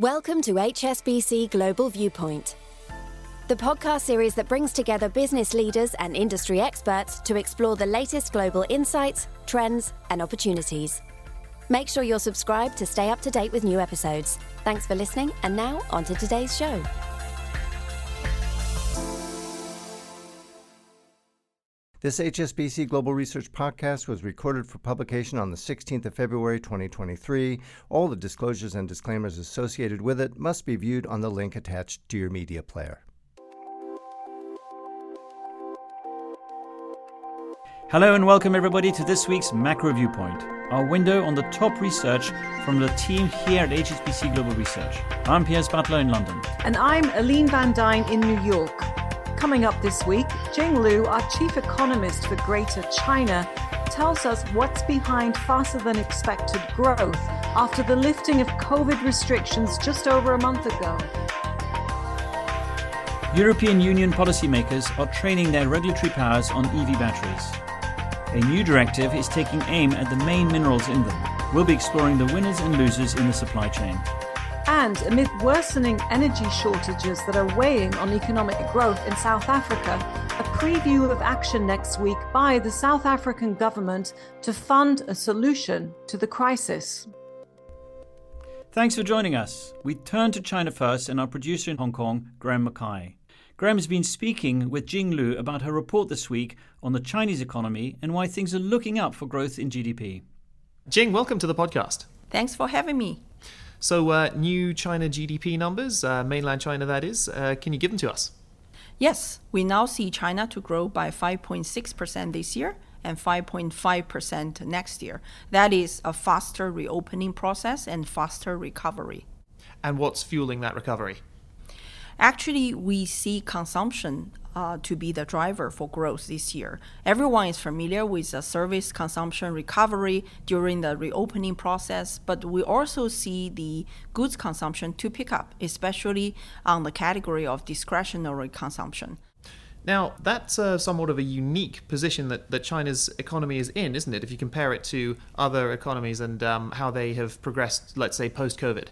Welcome to HSBC Global Viewpoint, the podcast series that brings together business leaders and industry experts to explore the latest global insights, trends, and opportunities. Make sure you're subscribed to stay up to date with new episodes. Thanks for listening, and now on to today's show. This HSBC Global Research podcast was recorded for publication on the 16th of February 2023. All the disclosures and disclaimers associated with it must be viewed on the link attached to your media player. Hello and welcome everybody to this week's Macro Viewpoint, our window on the top research from the team here at HSBC Global Research. I'm Piers Butler in London. And I'm Aline Van Dyne in New York. Coming up this week, Jing Liu, our chief economist for Greater China, tells us what's behind faster than expected growth after the lifting of COVID restrictions just over a month ago. European Union policymakers are training their regulatory powers on EV batteries. A new directive is taking aim at the main minerals in them. We'll be exploring the winners and losers in the supply chain. And amid worsening energy shortages that are weighing on economic growth in South Africa, a preview of action next week by the South African government to fund a solution to the crisis. Thanks for joining us. We turn to China first and our producer in Hong Kong, Graham Mackay. Graham has been speaking with Jing Liu about her report this week on the Chinese economy and why things are looking up for growth in GDP. Jing, welcome to the podcast. Thanks for having me. So, uh, new China GDP numbers, uh, mainland China that is, uh, can you give them to us? Yes, we now see China to grow by 5.6% this year and 5.5% next year. That is a faster reopening process and faster recovery. And what's fueling that recovery? Actually, we see consumption uh, to be the driver for growth this year. Everyone is familiar with the service consumption recovery during the reopening process, but we also see the goods consumption to pick up, especially on the category of discretionary consumption. Now, that's uh, somewhat of a unique position that, that China's economy is in, isn't it? If you compare it to other economies and um, how they have progressed, let's say, post COVID.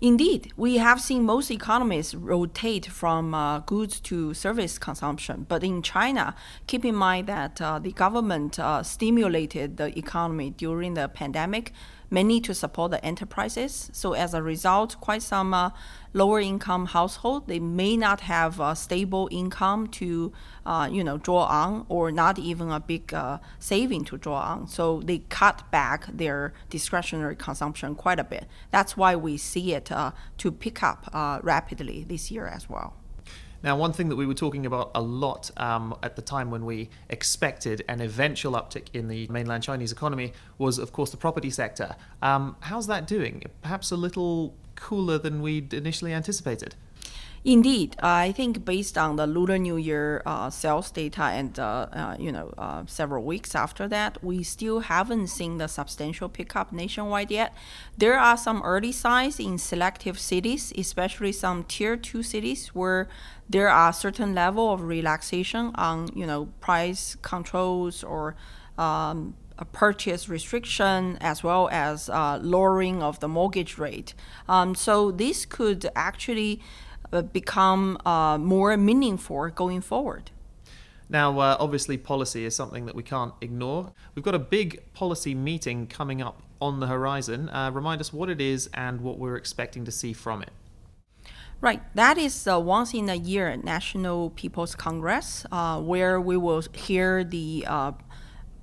Indeed, we have seen most economies rotate from uh, goods to service consumption. But in China, keep in mind that uh, the government uh, stimulated the economy during the pandemic mainly to support the enterprises. So as a result, quite some uh, lower income household they may not have a stable income to uh, you know draw on, or not even a big uh, saving to draw on. So they cut back their discretionary consumption quite a bit. That's why we see it uh, to pick up uh, rapidly this year as well. Now, one thing that we were talking about a lot um, at the time when we expected an eventual uptick in the mainland Chinese economy was, of course, the property sector. Um, how's that doing? Perhaps a little cooler than we'd initially anticipated. Indeed, I think based on the Lunar New Year uh, sales data and uh, uh, you know uh, several weeks after that, we still haven't seen the substantial pickup nationwide yet. There are some early signs in selective cities, especially some tier two cities where there are certain level of relaxation on you know price controls or um, a purchase restriction as well as uh, lowering of the mortgage rate. Um, so this could actually become uh, more meaningful going forward. Now, uh, obviously, policy is something that we can't ignore. We've got a big policy meeting coming up on the horizon. Uh, remind us what it is and what we're expecting to see from it. Right, that is uh, once in a year National People's Congress, uh, where we will hear the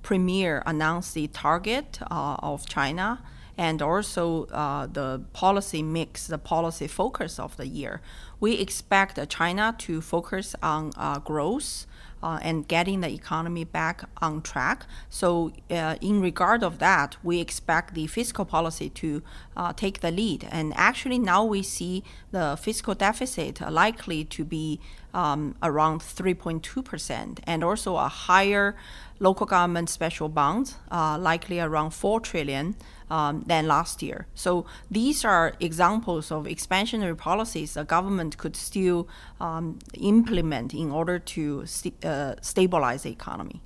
premier announce the target of China and also uh, the policy mix, the policy focus of the year. We expect China to focus on uh, growth. Uh, and getting the economy back on track. So, uh, in regard of that, we expect the fiscal policy to uh, take the lead. And actually, now we see the fiscal deficit likely to be um, around 3.2 percent, and also a higher local government special bonds, uh, likely around 4 trillion um, than last year. So these are examples of expansionary policies the government could still um, implement in order to st- uh, stabilize the economy.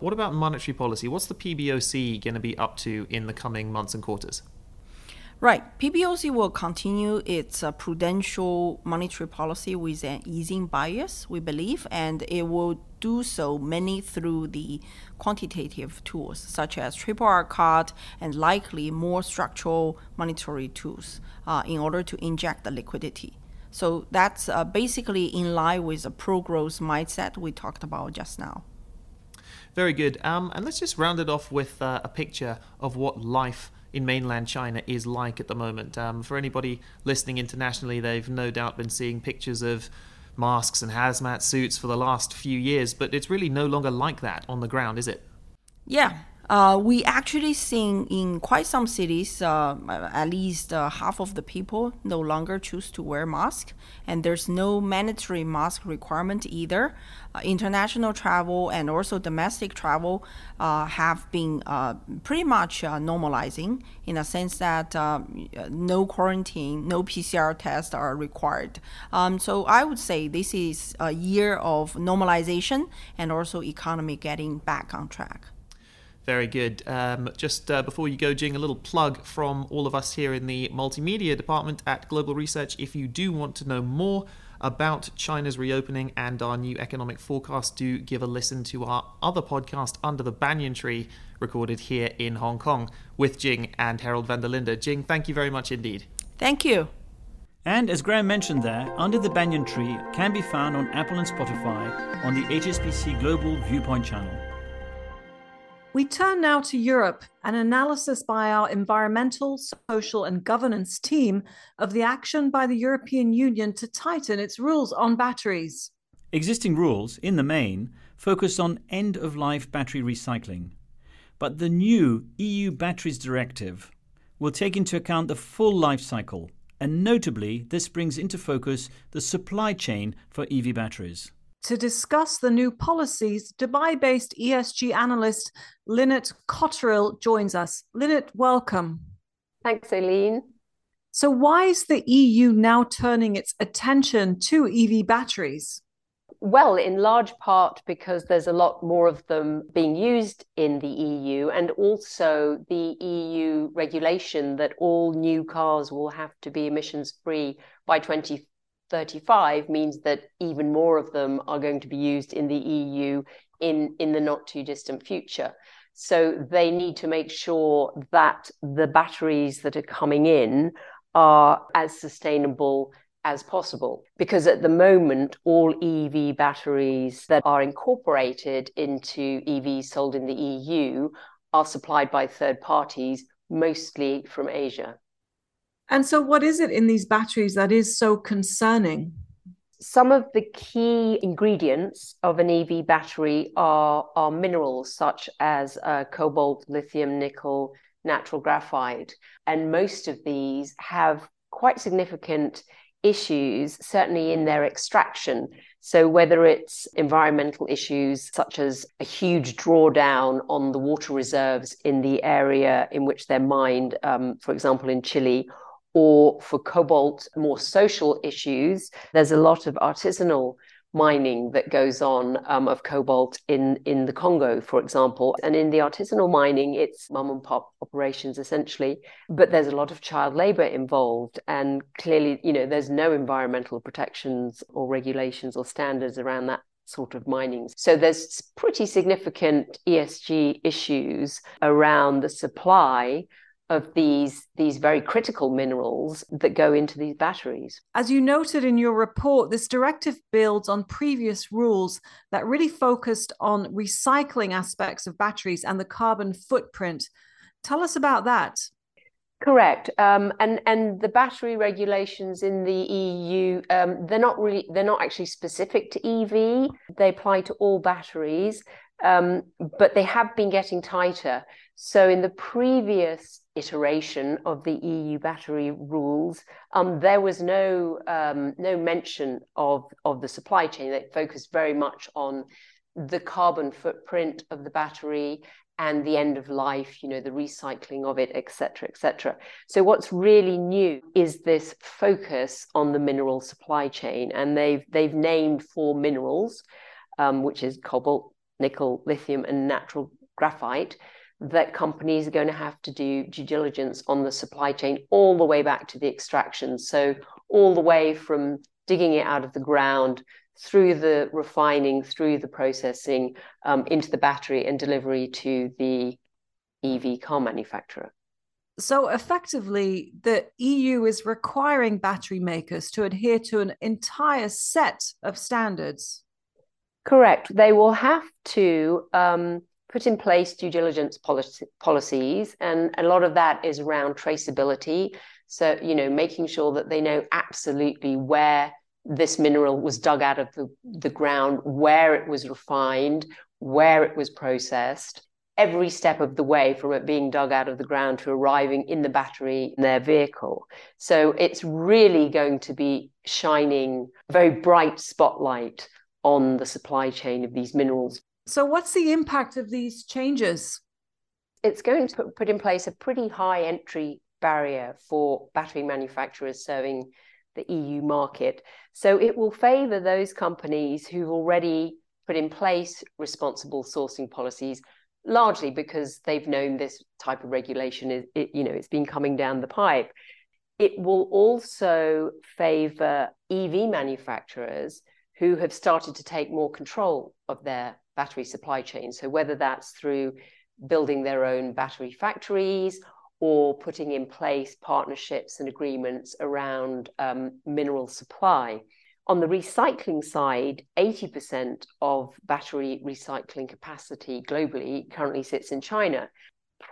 What about monetary policy? What's the PBOC going to be up to in the coming months and quarters? Right. PBOC will continue its uh, prudential monetary policy with an easing bias, we believe, and it will do so mainly through the quantitative tools such as triple R cut and likely more structural monetary tools uh, in order to inject the liquidity. So that's uh, basically in line with the pro growth mindset we talked about just now. Very good. Um, and let's just round it off with uh, a picture of what life in mainland China is like at the moment. Um, for anybody listening internationally, they've no doubt been seeing pictures of masks and hazmat suits for the last few years, but it's really no longer like that on the ground, is it? Yeah, uh, we actually seen in quite some cities, uh, at least uh, half of the people no longer choose to wear mask, and there's no mandatory mask requirement either. Uh, international travel and also domestic travel uh, have been pretty much normalizing in a sense that no quarantine, no PCR tests are required. Um, so I would say this is a year of normalization and also economy getting back on track. Very good. Um, just uh, before you go, Jing, a little plug from all of us here in the multimedia department at Global Research. If you do want to know more about China's reopening and our new economic forecast, do give a listen to our other podcast, Under the Banyan Tree, recorded here in Hong Kong with Jing and Harold van der Linde. Jing, thank you very much indeed. Thank you. And as Graham mentioned there, Under the Banyan Tree can be found on Apple and Spotify on the HSBC Global Viewpoint channel. We turn now to Europe, an analysis by our environmental, social, and governance team of the action by the European Union to tighten its rules on batteries. Existing rules, in the main, focus on end of life battery recycling. But the new EU Batteries Directive will take into account the full life cycle, and notably, this brings into focus the supply chain for EV batteries. To discuss the new policies, Dubai based ESG analyst Lynette Cotterill joins us. Lynette, welcome. Thanks, Eileen. So, why is the EU now turning its attention to EV batteries? Well, in large part because there's a lot more of them being used in the EU, and also the EU regulation that all new cars will have to be emissions free by 2030 35 means that even more of them are going to be used in the EU in, in the not too distant future. So they need to make sure that the batteries that are coming in are as sustainable as possible. Because at the moment, all EV batteries that are incorporated into EVs sold in the EU are supplied by third parties, mostly from Asia. And so, what is it in these batteries that is so concerning? Some of the key ingredients of an EV battery are, are minerals such as uh, cobalt, lithium, nickel, natural graphite. And most of these have quite significant issues, certainly in their extraction. So, whether it's environmental issues such as a huge drawdown on the water reserves in the area in which they're mined, um, for example, in Chile, or for cobalt, more social issues, there's a lot of artisanal mining that goes on um, of cobalt in in the Congo, for example. And in the artisanal mining, it's mom and pop operations essentially, but there's a lot of child labor involved, and clearly, you know, there's no environmental protections or regulations or standards around that sort of mining. So there's pretty significant ESG issues around the supply of these these very critical minerals that go into these batteries. As you noted in your report, this directive builds on previous rules that really focused on recycling aspects of batteries and the carbon footprint. Tell us about that. Correct, um, and and the battery regulations in the EU um, they're not really they're not actually specific to EV. They apply to all batteries, um, but they have been getting tighter. So in the previous iteration of the EU battery rules, um, there was no um, no mention of of the supply chain. They focused very much on the carbon footprint of the battery and the end of life, you know, the recycling of it, etc., etc. So what's really new is this focus on the mineral supply chain, and they've they've named four minerals, um, which is cobalt, nickel, lithium, and natural graphite that companies are going to have to do due diligence on the supply chain all the way back to the extraction. So, all the way from digging it out of the ground through the refining, through the processing, um, into the battery and delivery to the EV car manufacturer. So effectively, the EU is requiring battery makers to adhere to an entire set of standards. Correct. They will have to um, put in place due diligence policy, policies, and a lot of that is around traceability. So, you know, making sure that they know absolutely where this mineral was dug out of the, the ground, where it was refined, where it was processed, every step of the way from it being dug out of the ground to arriving in the battery in their vehicle. So it's really going to be shining a very bright spotlight on the supply chain of these minerals. So, what's the impact of these changes? It's going to put in place a pretty high entry barrier for battery manufacturers serving the EU market. So, it will favor those companies who've already put in place responsible sourcing policies largely because they've known this type of regulation is it, you know it's been coming down the pipe it will also favor ev manufacturers who have started to take more control of their battery supply chain so whether that's through building their own battery factories or putting in place partnerships and agreements around um, mineral supply on the recycling side, 80% of battery recycling capacity globally currently sits in China.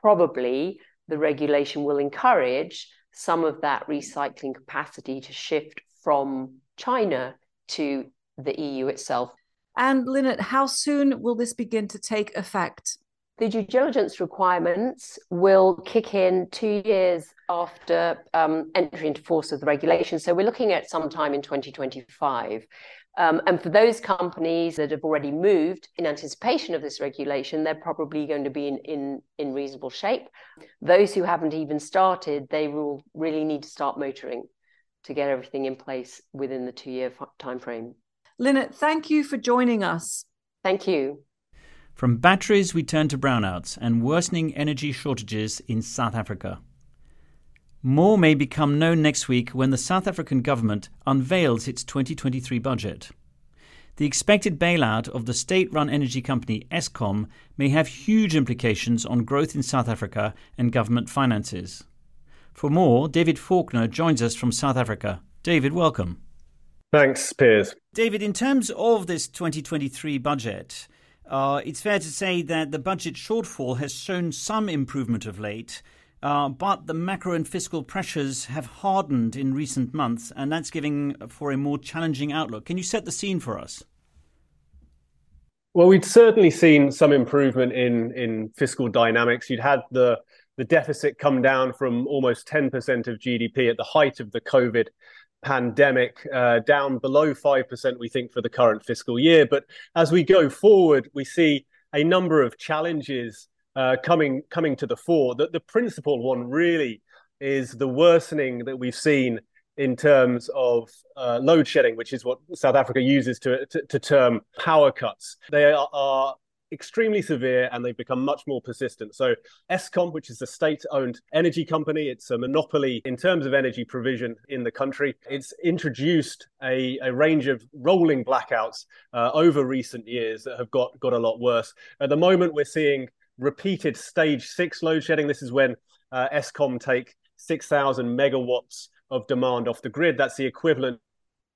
Probably the regulation will encourage some of that recycling capacity to shift from China to the EU itself. And Lynette, how soon will this begin to take effect? The due diligence requirements will kick in two years after um, entry into force of the regulation. So we're looking at sometime in 2025. Um, and for those companies that have already moved in anticipation of this regulation, they're probably going to be in, in, in reasonable shape. Those who haven't even started, they will really need to start motoring to get everything in place within the two year timeframe. Lynette, thank you for joining us. Thank you. From batteries, we turn to brownouts and worsening energy shortages in South Africa. More may become known next week when the South African government unveils its 2023 budget. The expected bailout of the state run energy company Eskom may have huge implications on growth in South Africa and government finances. For more, David Faulkner joins us from South Africa. David, welcome. Thanks, Piers. David, in terms of this 2023 budget, uh, it's fair to say that the budget shortfall has shown some improvement of late, uh, but the macro and fiscal pressures have hardened in recent months, and that's giving for a more challenging outlook. Can you set the scene for us? Well, we'd certainly seen some improvement in in fiscal dynamics. You'd had the the deficit come down from almost 10% of GDP at the height of the COVID pandemic uh, down below 5%, we think, for the current fiscal year. But as we go forward, we see a number of challenges uh, coming coming to the fore. The, the principal one really is the worsening that we've seen in terms of uh, load shedding, which is what South Africa uses to, to, to term power cuts. They are, are extremely severe and they've become much more persistent. So, Eskom, which is a state owned energy company, it's a monopoly in terms of energy provision in the country. It's introduced a, a range of rolling blackouts uh, over recent years that have got, got a lot worse. At the moment, we're seeing repeated stage six load shedding. This is when uh, Eskom take 6,000 megawatts of demand off the grid. That's the equivalent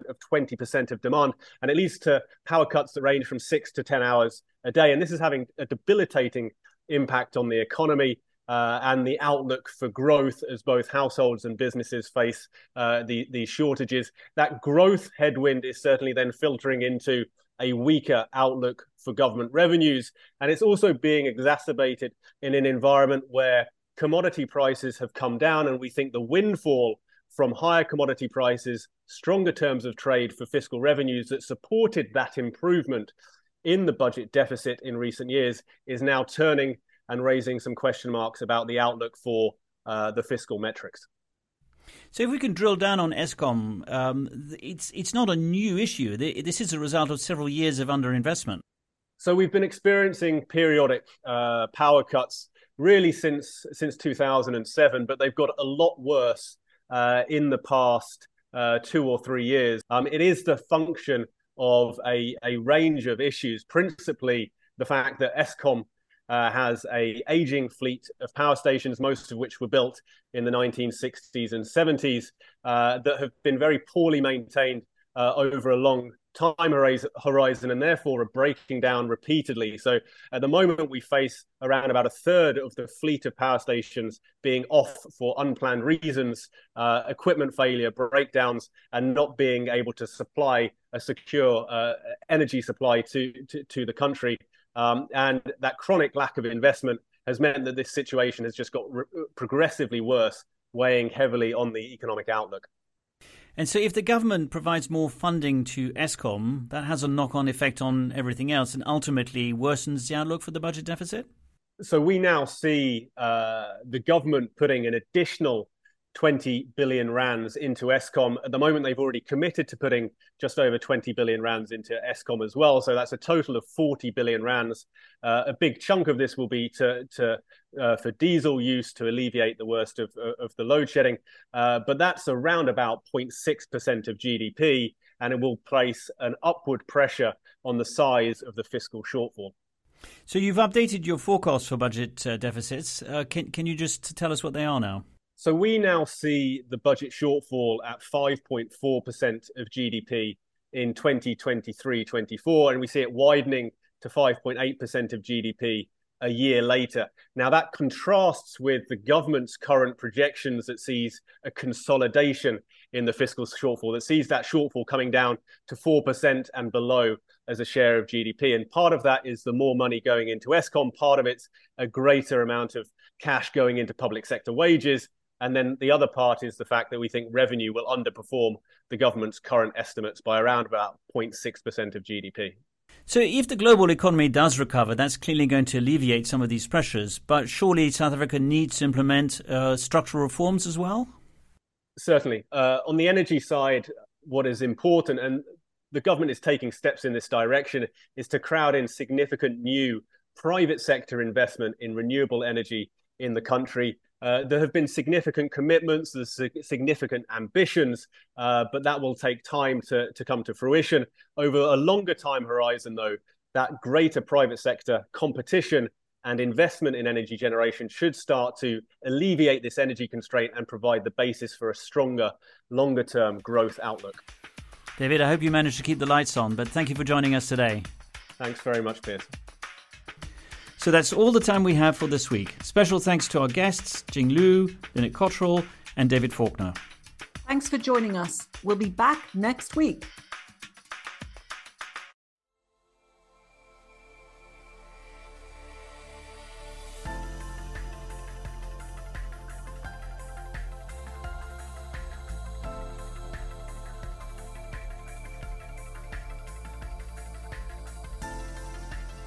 of 20% of demand. And it leads to power cuts that range from six to 10 hours a day. And this is having a debilitating impact on the economy. Uh, and the outlook for growth as both households and businesses face uh, the, these shortages. That growth headwind is certainly then filtering into a weaker outlook for government revenues. And it's also being exacerbated in an environment where commodity prices have come down. And we think the windfall from higher commodity prices, stronger terms of trade for fiscal revenues that supported that improvement in the budget deficit in recent years is now turning and raising some question marks about the outlook for uh, the fiscal metrics. So, if we can drill down on Eskom, um, it's it's not a new issue. This is a result of several years of underinvestment. So, we've been experiencing periodic uh, power cuts really since since 2007, but they've got a lot worse uh, in the past uh, two or three years. Um, it is the function of a, a range of issues, principally the fact that Eskom uh, has a aging fleet of power stations, most of which were built in the 1960s and 70s, uh, that have been very poorly maintained uh, over a long time horizon and therefore are breaking down repeatedly. So at the moment, we face around about a third of the fleet of power stations being off for unplanned reasons, uh, equipment failure, breakdowns, and not being able to supply a secure uh, energy supply to, to, to the country. Um, and that chronic lack of investment has meant that this situation has just got re- progressively worse, weighing heavily on the economic outlook. And so, if the government provides more funding to Eskom, that has a knock on effect on everything else and ultimately worsens the outlook for the budget deficit? So, we now see uh, the government putting an additional 20 billion rands into Eskom. At the moment, they've already committed to putting just over 20 billion rands into Eskom as well. So that's a total of 40 billion rands. Uh, a big chunk of this will be to, to uh, for diesel use to alleviate the worst of, of the load shedding. Uh, but that's around about 0.6% of GDP, and it will place an upward pressure on the size of the fiscal shortfall. So you've updated your forecast for budget uh, deficits. Uh, can, can you just tell us what they are now? So we now see the budget shortfall at 5.4% of GDP in 2023 24, and we see it widening to 5.8% of GDP a year later. Now, that contrasts with the government's current projections that sees a consolidation in the fiscal shortfall, that sees that shortfall coming down to 4% and below as a share of GDP. And part of that is the more money going into Eskom, part of it's a greater amount of cash going into public sector wages. And then the other part is the fact that we think revenue will underperform the government's current estimates by around about 0.6% of GDP. So, if the global economy does recover, that's clearly going to alleviate some of these pressures. But surely South Africa needs to implement uh, structural reforms as well? Certainly. Uh, on the energy side, what is important, and the government is taking steps in this direction, is to crowd in significant new private sector investment in renewable energy in the country. Uh, there have been significant commitments, there's significant ambitions, uh, but that will take time to, to come to fruition. Over a longer time horizon, though, that greater private sector competition and investment in energy generation should start to alleviate this energy constraint and provide the basis for a stronger, longer term growth outlook. David, I hope you managed to keep the lights on, but thank you for joining us today. Thanks very much, Piers. So that's all the time we have for this week. Special thanks to our guests, Jing Liu, Lynette Cotterill, and David Faulkner. Thanks for joining us. We'll be back next week.